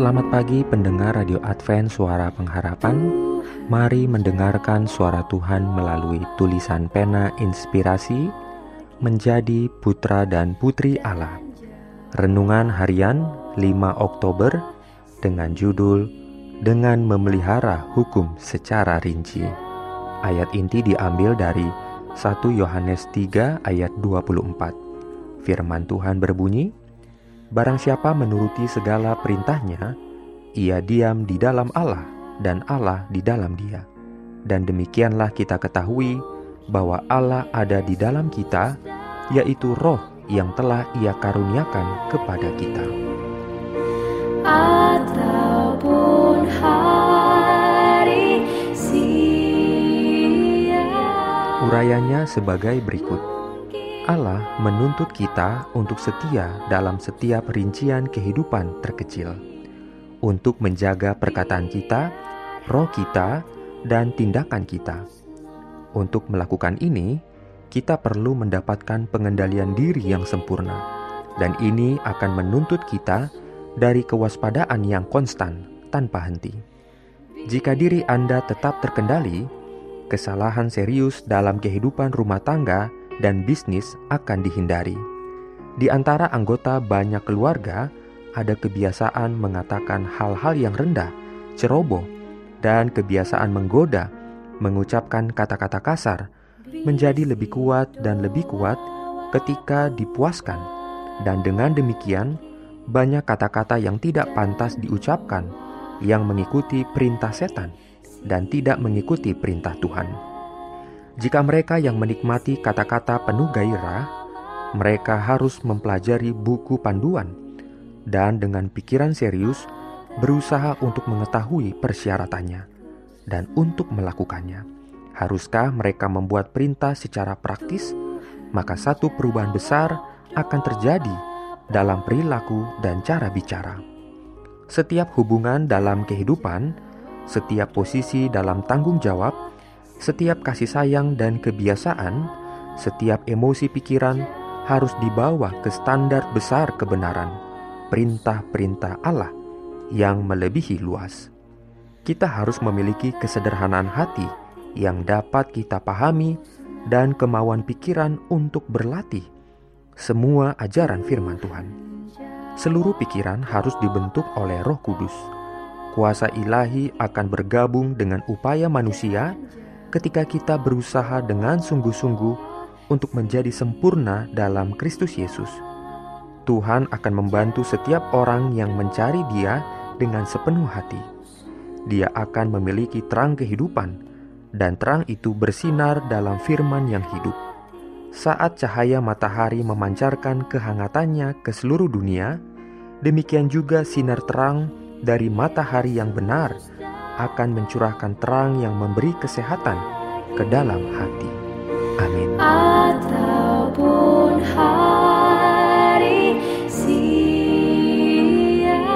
Selamat pagi pendengar Radio Advent Suara Pengharapan. Mari mendengarkan suara Tuhan melalui tulisan pena inspirasi Menjadi putra dan putri Allah. Renungan harian 5 Oktober dengan judul Dengan memelihara hukum secara rinci Ayat inti diambil dari 1 Yohanes 3 ayat 24 Firman Tuhan berbunyi, Barang siapa menuruti segala perintahnya, ia diam di dalam Allah dan Allah di dalam dia. Dan demikianlah kita ketahui bahwa Allah ada di dalam kita, yaitu roh yang telah ia karuniakan kepada kita. ataupun hari siang Urayanya sebagai berikut. Allah menuntut kita untuk setia dalam setiap rincian kehidupan terkecil, untuk menjaga perkataan kita, roh kita, dan tindakan kita. Untuk melakukan ini, kita perlu mendapatkan pengendalian diri yang sempurna, dan ini akan menuntut kita dari kewaspadaan yang konstan tanpa henti. Jika diri Anda tetap terkendali, kesalahan serius dalam kehidupan rumah tangga dan bisnis akan dihindari. Di antara anggota banyak keluarga, ada kebiasaan mengatakan hal-hal yang rendah, ceroboh, dan kebiasaan menggoda, mengucapkan kata-kata kasar, menjadi lebih kuat dan lebih kuat ketika dipuaskan. Dan dengan demikian, banyak kata-kata yang tidak pantas diucapkan yang mengikuti perintah setan dan tidak mengikuti perintah Tuhan. Jika mereka yang menikmati kata-kata penuh gairah, mereka harus mempelajari buku panduan dan dengan pikiran serius berusaha untuk mengetahui persyaratannya dan untuk melakukannya. Haruskah mereka membuat perintah secara praktis? Maka satu perubahan besar akan terjadi dalam perilaku dan cara bicara. Setiap hubungan dalam kehidupan, setiap posisi dalam tanggung jawab, setiap kasih sayang dan kebiasaan, setiap emosi pikiran harus dibawa ke standar besar kebenaran, perintah-perintah Allah yang melebihi luas. Kita harus memiliki kesederhanaan hati yang dapat kita pahami dan kemauan pikiran untuk berlatih semua ajaran firman Tuhan. Seluruh pikiran harus dibentuk oleh Roh Kudus. Kuasa ilahi akan bergabung dengan upaya manusia ketika kita berusaha dengan sungguh-sungguh untuk menjadi sempurna dalam Kristus Yesus. Tuhan akan membantu setiap orang yang mencari Dia dengan sepenuh hati. Dia akan memiliki terang kehidupan, dan terang itu bersinar dalam firman yang hidup. Saat cahaya matahari memancarkan kehangatannya ke seluruh dunia, demikian juga sinar terang dari matahari yang benar akan mencurahkan terang yang memberi kesehatan ke dalam hati. Amin. ataupun hari siang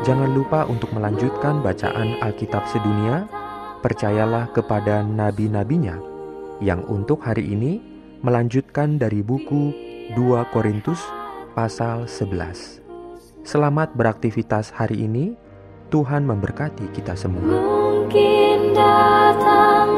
Jangan lupa untuk melanjutkan bacaan Alkitab sedunia. Percayalah kepada nabi-nabinya yang untuk hari ini melanjutkan dari buku 2 Korintus pasal 11. Selamat beraktivitas hari ini. Tuhan memberkati kita semua. mungkin datang